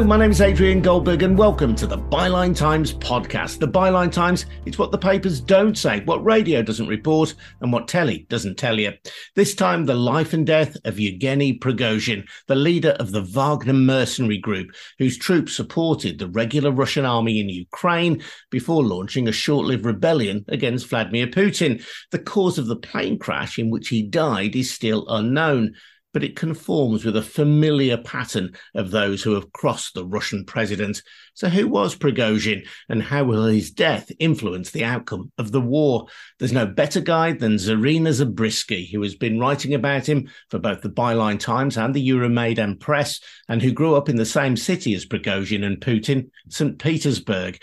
Hello, my name is Adrian Goldberg, and welcome to the Byline Times podcast. The Byline Times, it's what the papers don't say, what radio doesn't report, and what telly doesn't tell you. This time, the life and death of Yevgeny Prigozhin, the leader of the Wagner mercenary group, whose troops supported the regular Russian army in Ukraine before launching a short lived rebellion against Vladimir Putin. The cause of the plane crash in which he died is still unknown but it conforms with a familiar pattern of those who have crossed the Russian president. So, who was Prigozhin and how will his death influence the outcome of the war? There's no better guide than Zarina Zabrisky, who has been writing about him for both the Byline Times and the Euromaidan Press, and who grew up in the same city as Prigozhin and Putin, St. Petersburg.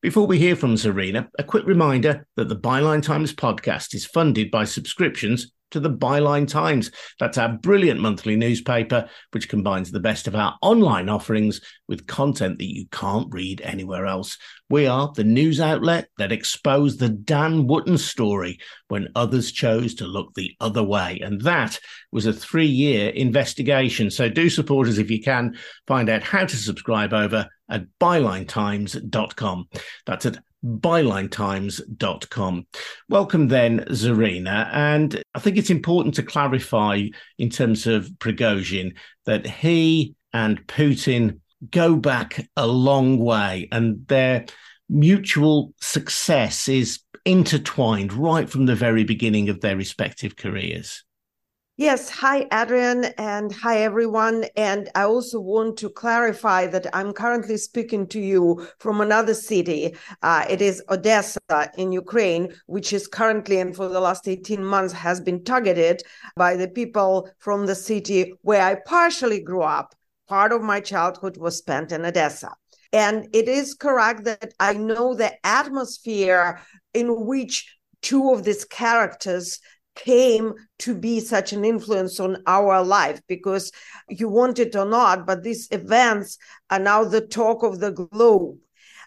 Before we hear from Zarina, a quick reminder that the Byline Times podcast is funded by subscriptions to the Byline Times. That's our brilliant monthly newspaper, which combines the best of our online offerings with content that you can't read anywhere else. We are the news outlet that exposed the Dan Wootton story when others chose to look the other way. And that was a three year investigation. So do support us if you can. Find out how to subscribe over at bylinetimes.com. That's at bylinetimes.com. Welcome then, Zarina. And I think it's important to clarify in terms of Prigozhin that he and Putin go back a long way and their mutual success is intertwined right from the very beginning of their respective careers. Yes, hi, Adrian, and hi, everyone. And I also want to clarify that I'm currently speaking to you from another city. Uh, it is Odessa in Ukraine, which is currently and for the last 18 months has been targeted by the people from the city where I partially grew up. Part of my childhood was spent in Odessa. And it is correct that I know the atmosphere in which two of these characters came to be such an influence on our life because you want it or not, but these events are now the talk of the globe.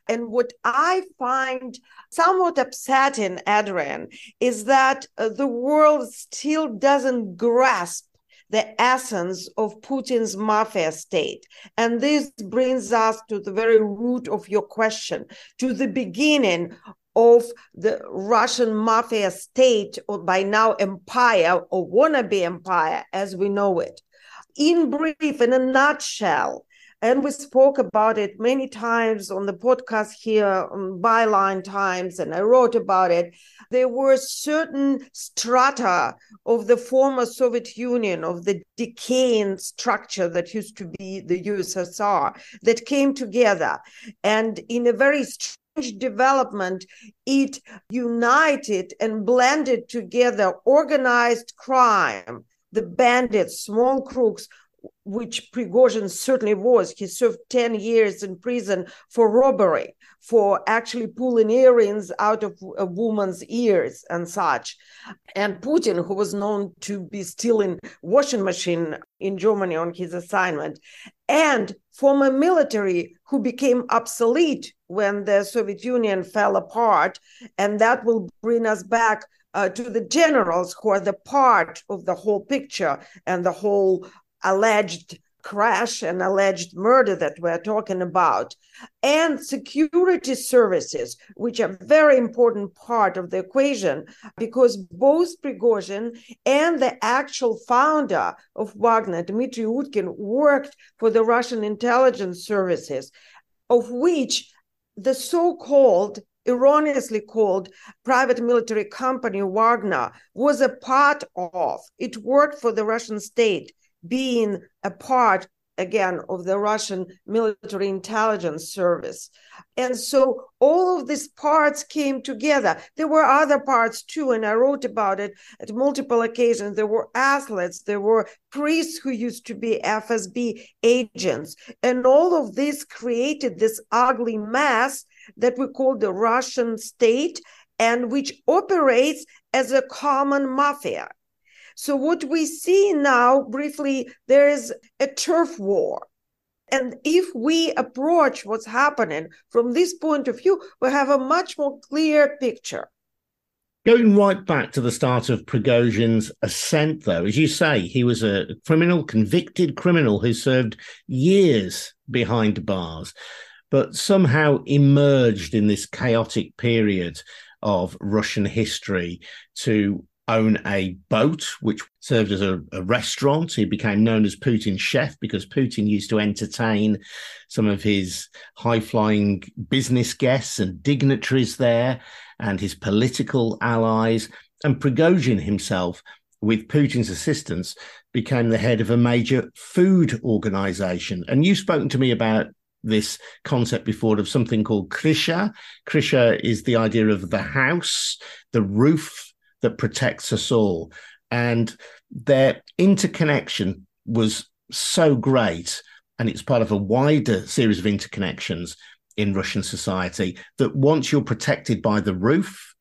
And what I find somewhat upsetting, Adrian, is that uh, the world still doesn't grasp the essence of Putin's mafia state. And this brings us to the very root of your question, to the beginning of the Russian mafia state, or by now empire or wannabe empire as we know it. In brief, in a nutshell, and we spoke about it many times on the podcast here on Byline Times, and I wrote about it. There were certain strata of the former Soviet Union, of the decaying structure that used to be the USSR, that came together. And in a very development, it united and blended together organized crime, the bandits, small crooks, which Prigozhin certainly was. He served 10 years in prison for robbery, for actually pulling earrings out of a woman's ears and such. And Putin, who was known to be stealing washing machine in Germany on his assignment, and former military who became obsolete when the Soviet Union fell apart. And that will bring us back uh, to the generals who are the part of the whole picture and the whole alleged crash and alleged murder that we're talking about, and security services, which are very important part of the equation, because both Prigozhin and the actual founder of Wagner, Dmitry Utkin, worked for the Russian intelligence services, of which the so-called erroneously called private military company Wagner was a part of. It worked for the Russian state being a part again of the Russian military intelligence service. And so all of these parts came together. There were other parts too, and I wrote about it at multiple occasions. There were athletes, there were priests who used to be FSB agents. And all of this created this ugly mess that we call the Russian state and which operates as a common mafia. So, what we see now, briefly, there is a turf war. And if we approach what's happening from this point of view, we have a much more clear picture. Going right back to the start of Prigozhin's ascent, though, as you say, he was a criminal, convicted criminal who served years behind bars, but somehow emerged in this chaotic period of Russian history to own a boat, which served as a, a, restaurant. He became known as Putin's chef because Putin used to entertain some of his high flying business guests and dignitaries there and his political allies. And Prigozhin himself, with Putin's assistance, became the head of a major food organization. And you've spoken to me about this concept before of something called Krysha. Krysha is the idea of the house, the roof that protects us all. And their interconnection was so great, and it's part of a wider series of interconnections in Russian society that once you're protected by the roof,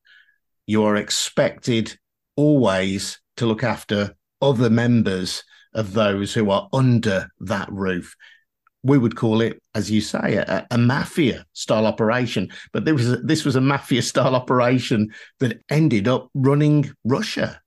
you are expected always to look after other members of those who are under that roof. We would call it, as you say, a, a mafia style operation. But was a, this was a mafia style operation that ended up running Russia.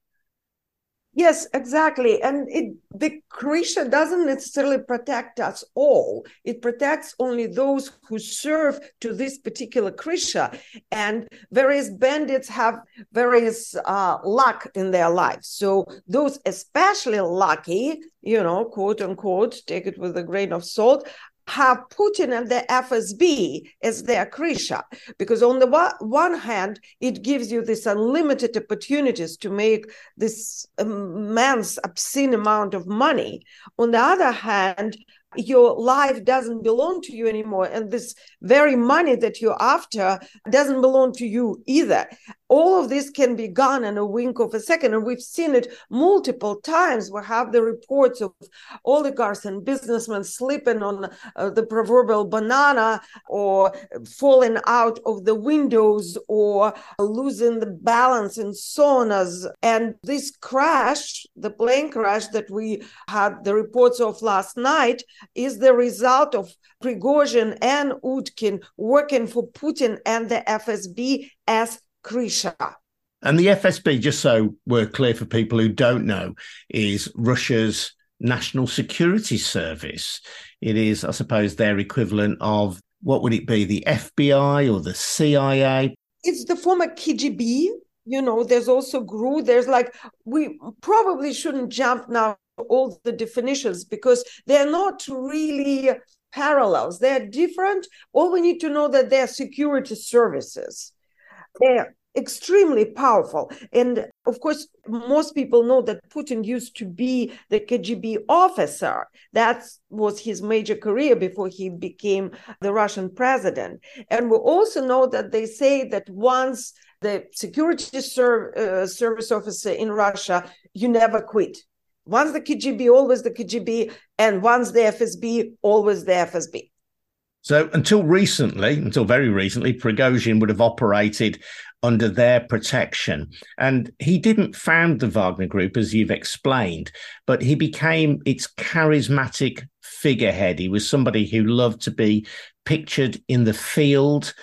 Yes, exactly. And it, the Krysha doesn't necessarily protect us all. It protects only those who serve to this particular Krysha. And various bandits have various uh, luck in their lives. So those especially lucky, you know, quote unquote, take it with a grain of salt, have Putin and the FSB as their Krysha. Because on the one hand, it gives you this unlimited opportunities to make this um, immense, obscene amount of money. On the other hand, your life doesn't belong to you anymore and this very money that you're after doesn't belong to you either all of this can be gone in a wink of a second. And we've seen it multiple times. We have the reports of oligarchs and businessmen slipping on uh, the proverbial banana or falling out of the windows or losing the balance in saunas. And this crash the plane crash that we had the reports of last night is the result of Prigozhin and Utkin working for Putin and the FSB as Krysha. And the FSB, just so we're clear for people who don't know, is Russia's National Security Service. It is, I suppose, their equivalent of what would it be, the FBI or the CIA? It's the former KGB. You know, there's also GRU. There's like, we probably shouldn't jump now all the definitions because they're not really parallels. They're different. All we need to know that they're security services. They're extremely powerful. And of course, most people know that Putin used to be the KGB officer. That was his major career before he became the Russian president. And we also know that they say that once the security ser- uh, service officer in Russia, you never quit. Once the KGB, always the KGB, and once the FSB, always the FSB. So until recently, until very recently, Prigozhin would have operated under their protection. And he didn't found the Wagner Group, as you've explained, but he became its charismatic figurehead. He was somebody who loved to be pictured in the field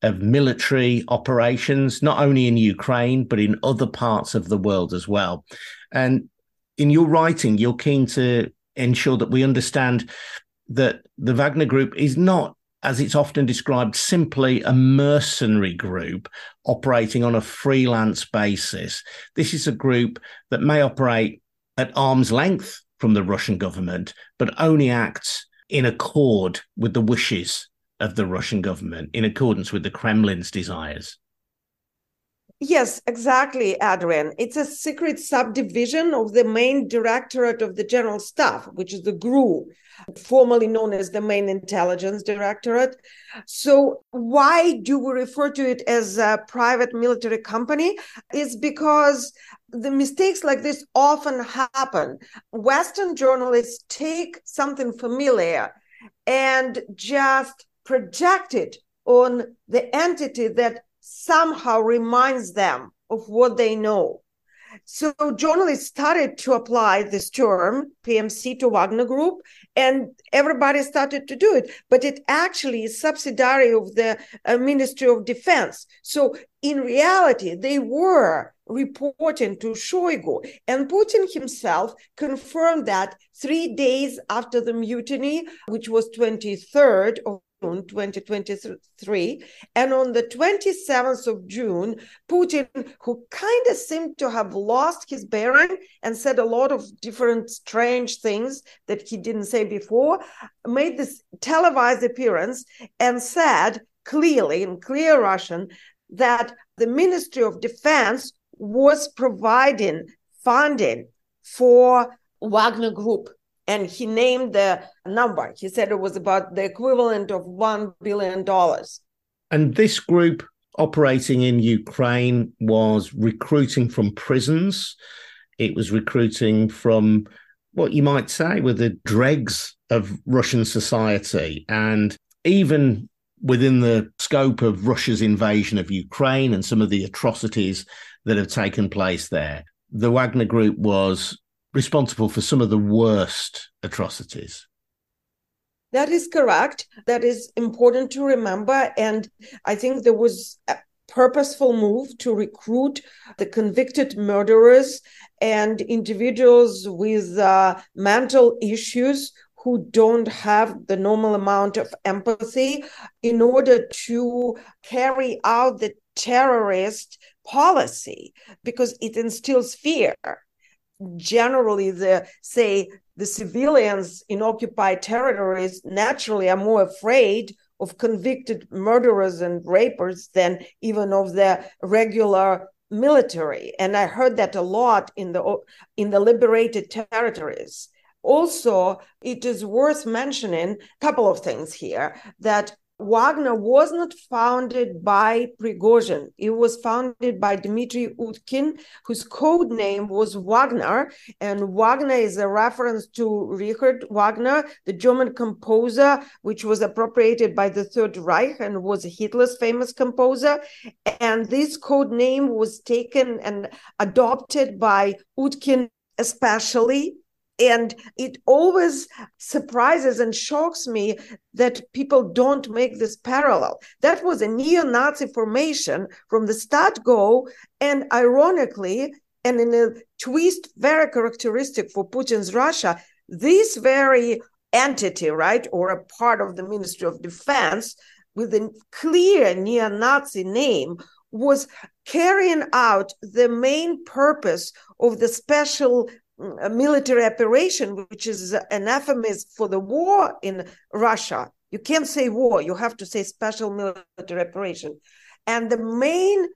of military operations, not only in Ukraine, but in other parts of the world as well. And in your writing, you're keen to ensure that we understand that the Wagner Group is not, as it's often described, simply a mercenary group operating on a freelance basis. This is a group that may operate at arm's length from the Russian government, but only acts in accord with the wishes of the Russian government, in accordance with the Kremlin's desires. Yes, exactly, Adrian. It's a secret subdivision of the main directorate of the General Staff, which is the GRU, formerly known as the Main Intelligence Directorate. So, why do we refer to it as a private military company? It's because the mistakes like this often happen. Western journalists take something familiar and just project it on the entity that somehow reminds them of what they know. so journalists started to apply this term PMC to Wagner Group, and everybody started to do it. But it actually is subsidiary of the uh, Ministry of Defense. So in reality, they were reporting to Shoigu, and Putin himself confirmed that three days after the mutiny, which was 23rd of 2023. And on the 27th of June, Putin, who kind of seemed to have lost his bearing and said a lot of different strange things that he didn't say before, made this televised appearance and said clearly in clear Russian that the Ministry of Defense was providing funding for Wagner Group and he named the number. He said it was about the equivalent of $1 billion. And this group operating in Ukraine was recruiting from prisons. It was recruiting from what you might say were the dregs of Russian society. And even within the scope of Russia's invasion of Ukraine and some of the atrocities that have taken place there, the Wagner Group was responsible for some of the worst atrocities. That is correct. That is important to remember. And I think there was a purposeful move to recruit the convicted murderers and individuals with uh, mental issues who don't have the normal amount of empathy in order to carry out the terrorist policy because it instills fear generally the say the civilians in occupied territories naturally are more afraid of convicted murderers and rapers than even of the regular military. And i heard that a lot in the in the liberated territories. Also it is worth mentioning a couple of things here that Wagner was not founded by Prigozhin. It was founded by Dmitry Utkin, whose code name was Wagner. And Wagner is a reference to Richard Wagner, the German composer, which was appropriated by the Third Reich and was Hitler's famous composer. And this code name was taken and adopted by Utkin especially and it always surprises and shocks me that people don't make this parallel. That was a neo Nazi formation from the start go. And ironically, and in a twist very characteristic for Putin's Russia, this very entity, right, or a part of the Ministry of Defense with a clear neo Nazi name was carrying out the main purpose of the special Mm, a military operation, which is an for the war in Russia. You can't say war, you have to say special military operation. And the main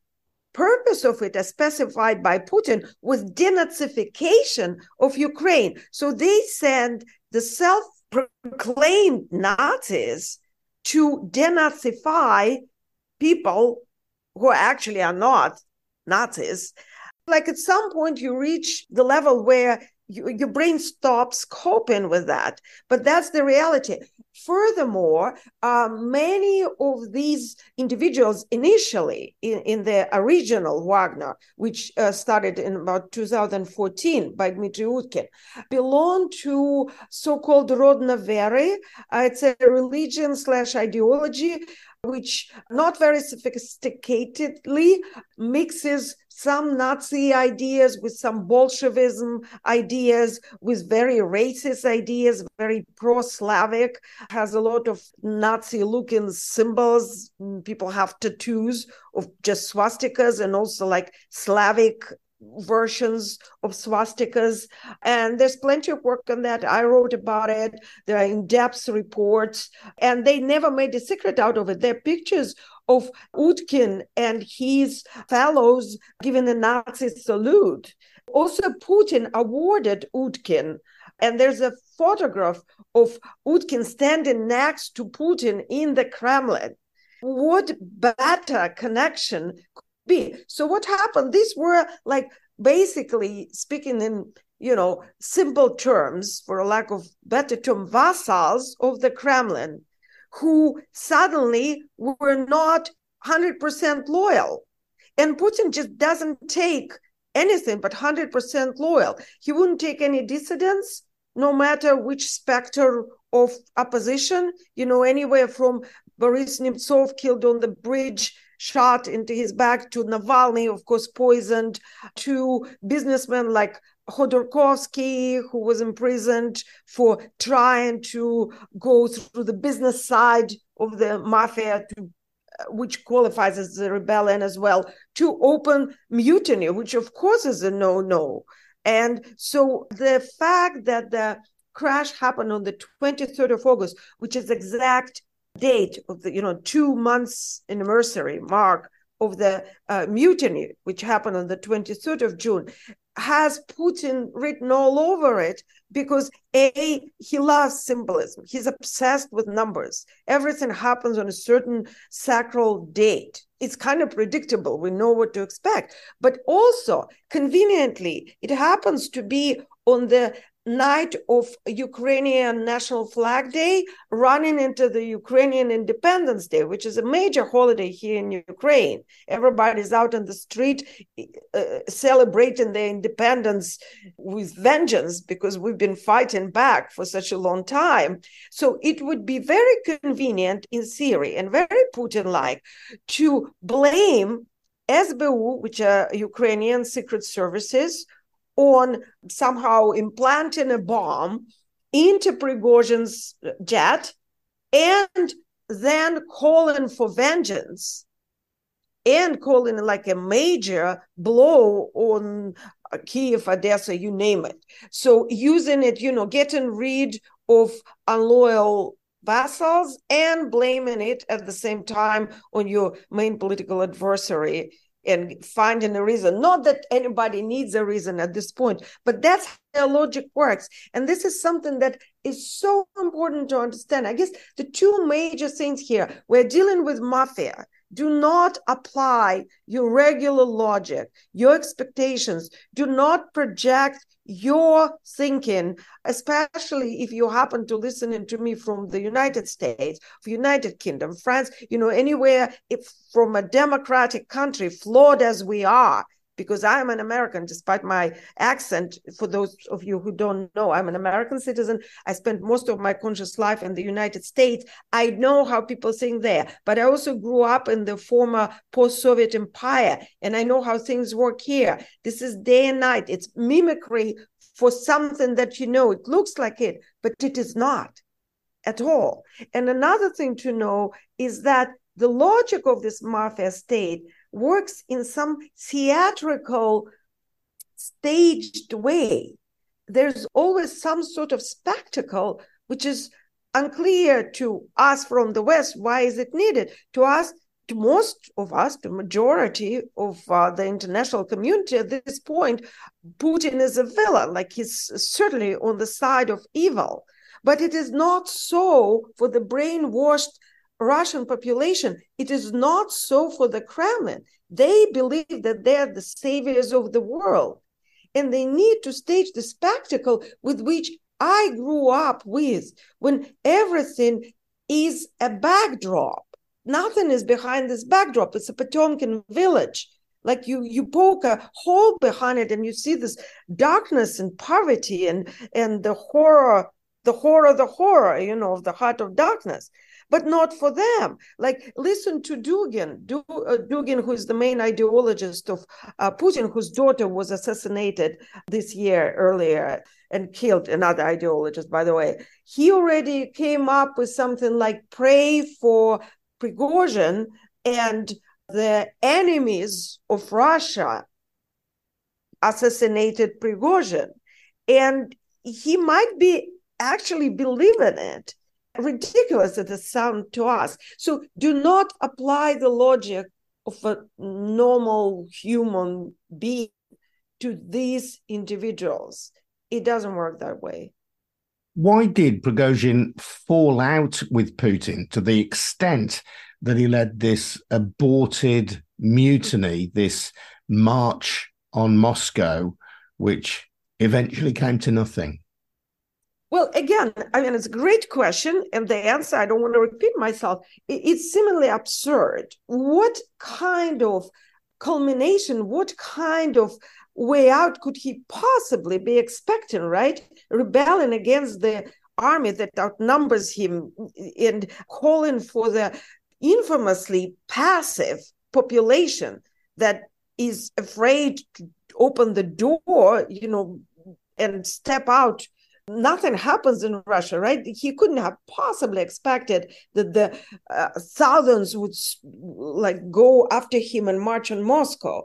purpose of it, as specified by Putin, was denazification of Ukraine. So they send the self proclaimed Nazis to denazify people who actually are not Nazis like at some point you reach the level where you, your brain stops coping with that. But that's the reality. Furthermore uh, many of these individuals initially in, in the original wagner which uh, started in about 2014 by dmitry utkin belong to so-called Rodnovery uh, it's a religion slash ideology which not very sophisticatedly mixes some Nazi ideas with some Bolshevism ideas, with very racist ideas, very pro Slavic, has a lot of Nazi looking symbols. People have tattoos of just swastikas and also like Slavic versions of swastikas. And there's plenty of work on that. I wrote about it. There are in-depth reports. And they never made a secret out of it. They're pictures of utkin and his fellows giving a nazi salute also putin awarded utkin and there's a photograph of utkin standing next to putin in the kremlin what better connection could be. So what happened? These were like basically speaking in you know simple terms, for a lack of better term, vassals of the Kremlin, who suddenly were not hundred percent loyal, and Putin just doesn't take anything but 100% loyal. He wouldn't take any dissidents, no matter which specter of opposition, you know, anywhere from Boris Nemtsov killed on the bridge, shot into his back, to Navalny, of course, poisoned, to businessmen like Khodorkovsky, who was imprisoned for trying to go through the business side of the mafia to which qualifies as a rebellion as well, to open mutiny, which of course is a no-no. And so the fact that the crash happened on the 23rd of August, which is exact date of the you know two months anniversary mark of the uh, mutiny, which happened on the 23rd of June, has Putin written all over it because a he loves symbolism. He's obsessed with numbers. Everything happens on a certain sacral date. It's kind of predictable. We know what to expect. But also, conveniently, it happens to be on the night of Ukrainian National Flag Day running into the Ukrainian Independence Day, which is a major holiday here in Ukraine. Everybody's out on the street uh, celebrating their independence with vengeance because we've been fighting back for such a long time. So it would be very convenient in theory and very Putin like to blame SBU, which are Ukrainian secret services, on somehow implanting a bomb into Prigozhin's jet and then calling for vengeance and calling like a major blow on Kiev, Odessa, you name it. So using it, you know, getting rid of unloyal vassals and blaming it at the same time on your main political adversary and finding a reason. Not that anybody needs a reason at this point, but that's how logic works. And this is something that is so important to understand. I guess the two major things here we're dealing with mafia. Do not apply your regular logic, your expectations. Do not project your thinking, especially if you happen to listen to me from the United States, United Kingdom, France, you know, anywhere if from a democratic country, flawed as we are, because I'm an American, despite my accent. For those of you who don't know, I'm an American citizen. I spent most of my conscious life in the United States. I know how people think there, but I also grew up in the former post Soviet empire, and I know how things work here. This is day and night, it's mimicry for something that you know it looks like it, but it is not at all. And another thing to know is that the logic of this mafia state works in some theatrical, staged way. There's always some sort of spectacle, which is unclear to us from the West. Why is it needed? To us, to most of us, the majority of uh, the international community at this point, Putin is a villain. Like he's certainly on the side of evil. But it is not so for the brainwashed Russian population. It is not so for the Kremlin. They believe that they're the saviors of the world. And they need to stage the spectacle with which I grew up with when everything is a backdrop. Nothing is behind this backdrop. It's a Potemkin village. Like you, you poke a hole behind it, and you see this darkness and poverty and and the horror, the horror, the horror, you know, of the heart of darkness but not for them. Like, listen to Dugin, uh, Dugin, who is the main ideologist of uh, Putin, whose daughter was assassinated this year earlier and killed another ideologist, by the way. He already came up with something like pray for Prigozhin and the enemies of Russia assassinated Prigozhin. And he might be actually believing it ridiculous as it sounds to us. So do not apply the logic of a normal human being to these individuals. It doesn't work that way. Why did Prigozhin fall out with Putin to the extent that he led this aborted mutiny, this march on Moscow, which eventually came to nothing? Well, again, I mean, it's a great question. And the answer, I don't want to repeat myself, it's similarly absurd. What kind of culmination, what kind of way out could he possibly be expecting, right? Rebelling against the army that outnumbers him and calling for the infamously passive population that is afraid to open the door, you know, and step out nothing happens in Russia, right? He couldn't have possibly expected that the uh, thousands would like go after him and march on Moscow.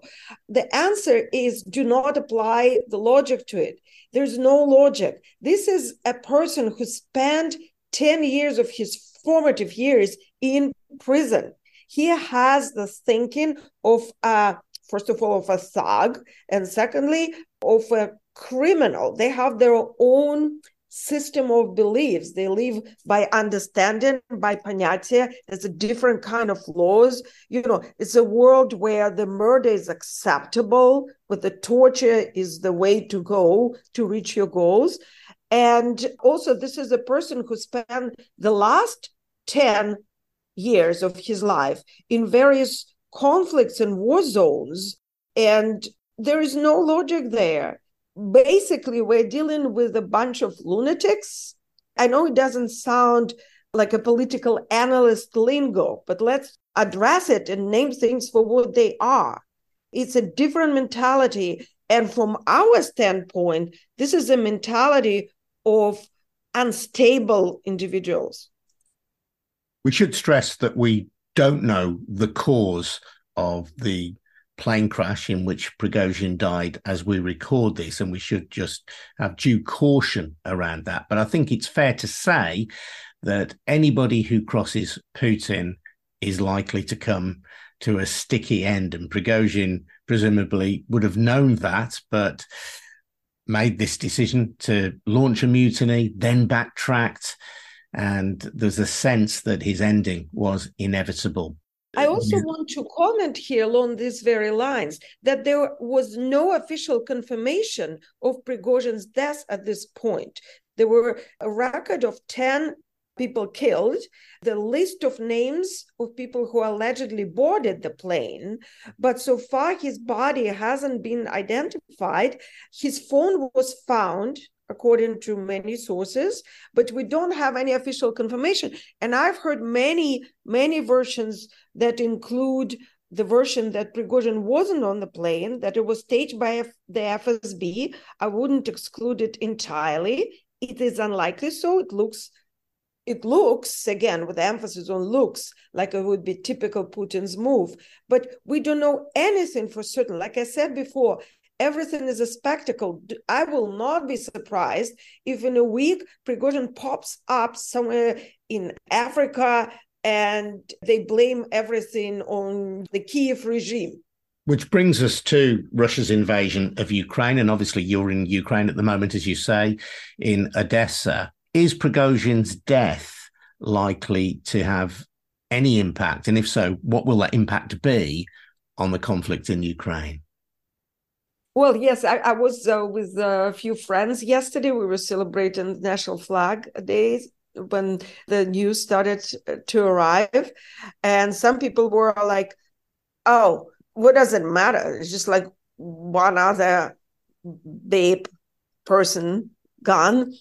The answer is do not apply the logic to it. There's no logic. This is a person who spent 10 years of his formative years in prison. He has the thinking of, uh, first of all, of a thug, and secondly, of a criminal. They have their own system of beliefs. They live by understanding, by panyatia. There's a different kind of laws. You know, it's a world where the murder is acceptable, but the torture is the way to go to reach your goals. And also, this is a person who spent the last 10 years of his life in various conflicts and war zones. And there is no logic there basically we're dealing with a bunch of lunatics. I know it doesn't sound like a political analyst lingo, but let's address it and name things for what they are. It's a different mentality. And from our standpoint, this is a mentality of unstable individuals. We should stress that we don't know the cause of the plane crash in which Prigozhin died as we record this, and we should just have due caution around that. But I think it's fair to say that anybody who crosses Putin is likely to come to a sticky end, and Prigozhin presumably would have known that, but made this decision to launch a mutiny, then backtracked. And there's a sense that his ending was inevitable. I also want to comment here along these very lines that there was no official confirmation of Prigozhin's death at this point. There were a record of 10 people killed, the list of names of people who allegedly boarded the plane, but so far his body hasn't been identified. His phone was found according to many sources, but we don't have any official confirmation. And I've heard many, many versions that include the version that Prigozhin wasn't on the plane, that it was staged by the FSB. I wouldn't exclude it entirely. It is unlikely so. It looks it looks again with emphasis on looks like it would be typical putin's move but we don't know anything for certain like i said before everything is a spectacle. I will not be surprised if in a week Prigozhin pops up somewhere in Africa and they blame everything on the Kiev regime. Which brings us to Russia's invasion of Ukraine. And obviously, you're in Ukraine at the moment, as you say, in Odessa. Is Prigozhin's death likely to have any impact? And if so, what will that impact be on the conflict in Ukraine? Well, yes, I, I was uh, with a few friends yesterday. We were celebrating National Flag Day when the news started to arrive. And some people were like, oh, what does it matter? It's just like one other babe person gone.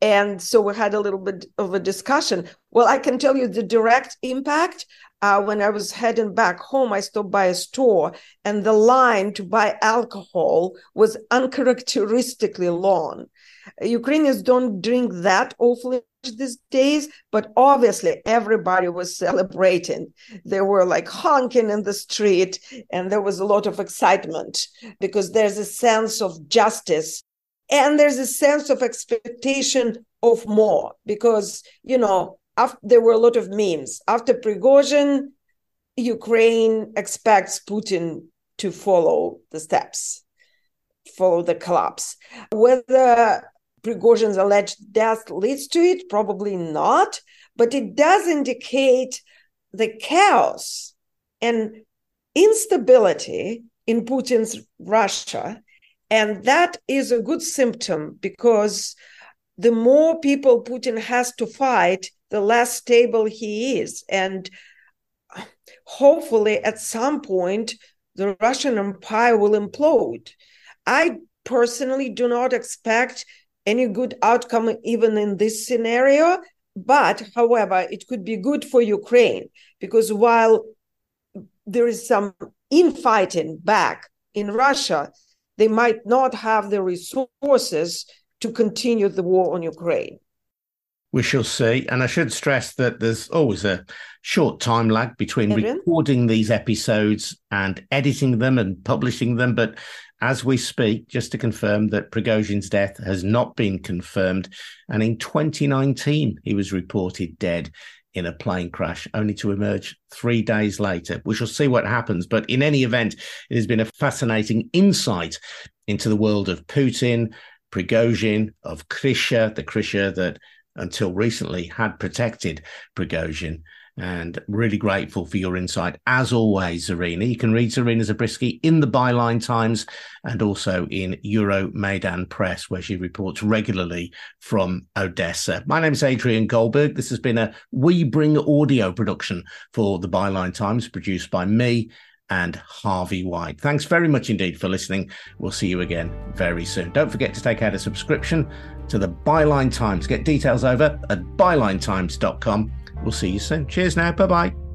And so we had a little bit of a discussion. Well, I can tell you the direct impact uh, when I was heading back home, I stopped by a store and the line to buy alcohol was uncharacteristically long. Ukrainians don't drink that awfully these days, but obviously everybody was celebrating. They were like honking in the street, and there was a lot of excitement because there's a sense of justice and there's a sense of expectation of more because, you know, after, there were a lot of memes. After Prigozhin, Ukraine expects Putin to follow the steps, follow the collapse. Whether Prigozhin's alleged death leads to it, probably not, but it does indicate the chaos and instability in Putin's Russia. And that is a good symptom because the more people Putin has to fight, the less stable he is. And hopefully, at some point, the Russian Empire will implode. I personally do not expect any good outcome even in this scenario. But however, it could be good for Ukraine because while there is some infighting back in Russia, they might not have the resources to continue the war on Ukraine. We shall see. And I should stress that there's always a short time lag between recording these episodes and editing them and publishing them. But as we speak, just to confirm that Prigozhin's death has not been confirmed. And in 2019, he was reported dead in a plane crash, only to emerge three days later. We shall see what happens. But in any event, it has been a fascinating insight into the world of Putin, Prigozhin, of Krysha, the Krysha that until recently had protected Prigozhin and really grateful for your insight as always, Zarina. You can read Zarina Zabrisky in the Byline Times and also in Euromaidan Press, where she reports regularly from Odessa. My name is Adrian Goldberg. This has been a We Bring audio production for the Byline Times, produced by me and Harvey White. Thanks very much indeed for listening. We'll see you again very soon. Don't forget to take out a subscription to the Byline Times. Get details over at bylinetimes.com We'll see you soon. Cheers now. Bye bye.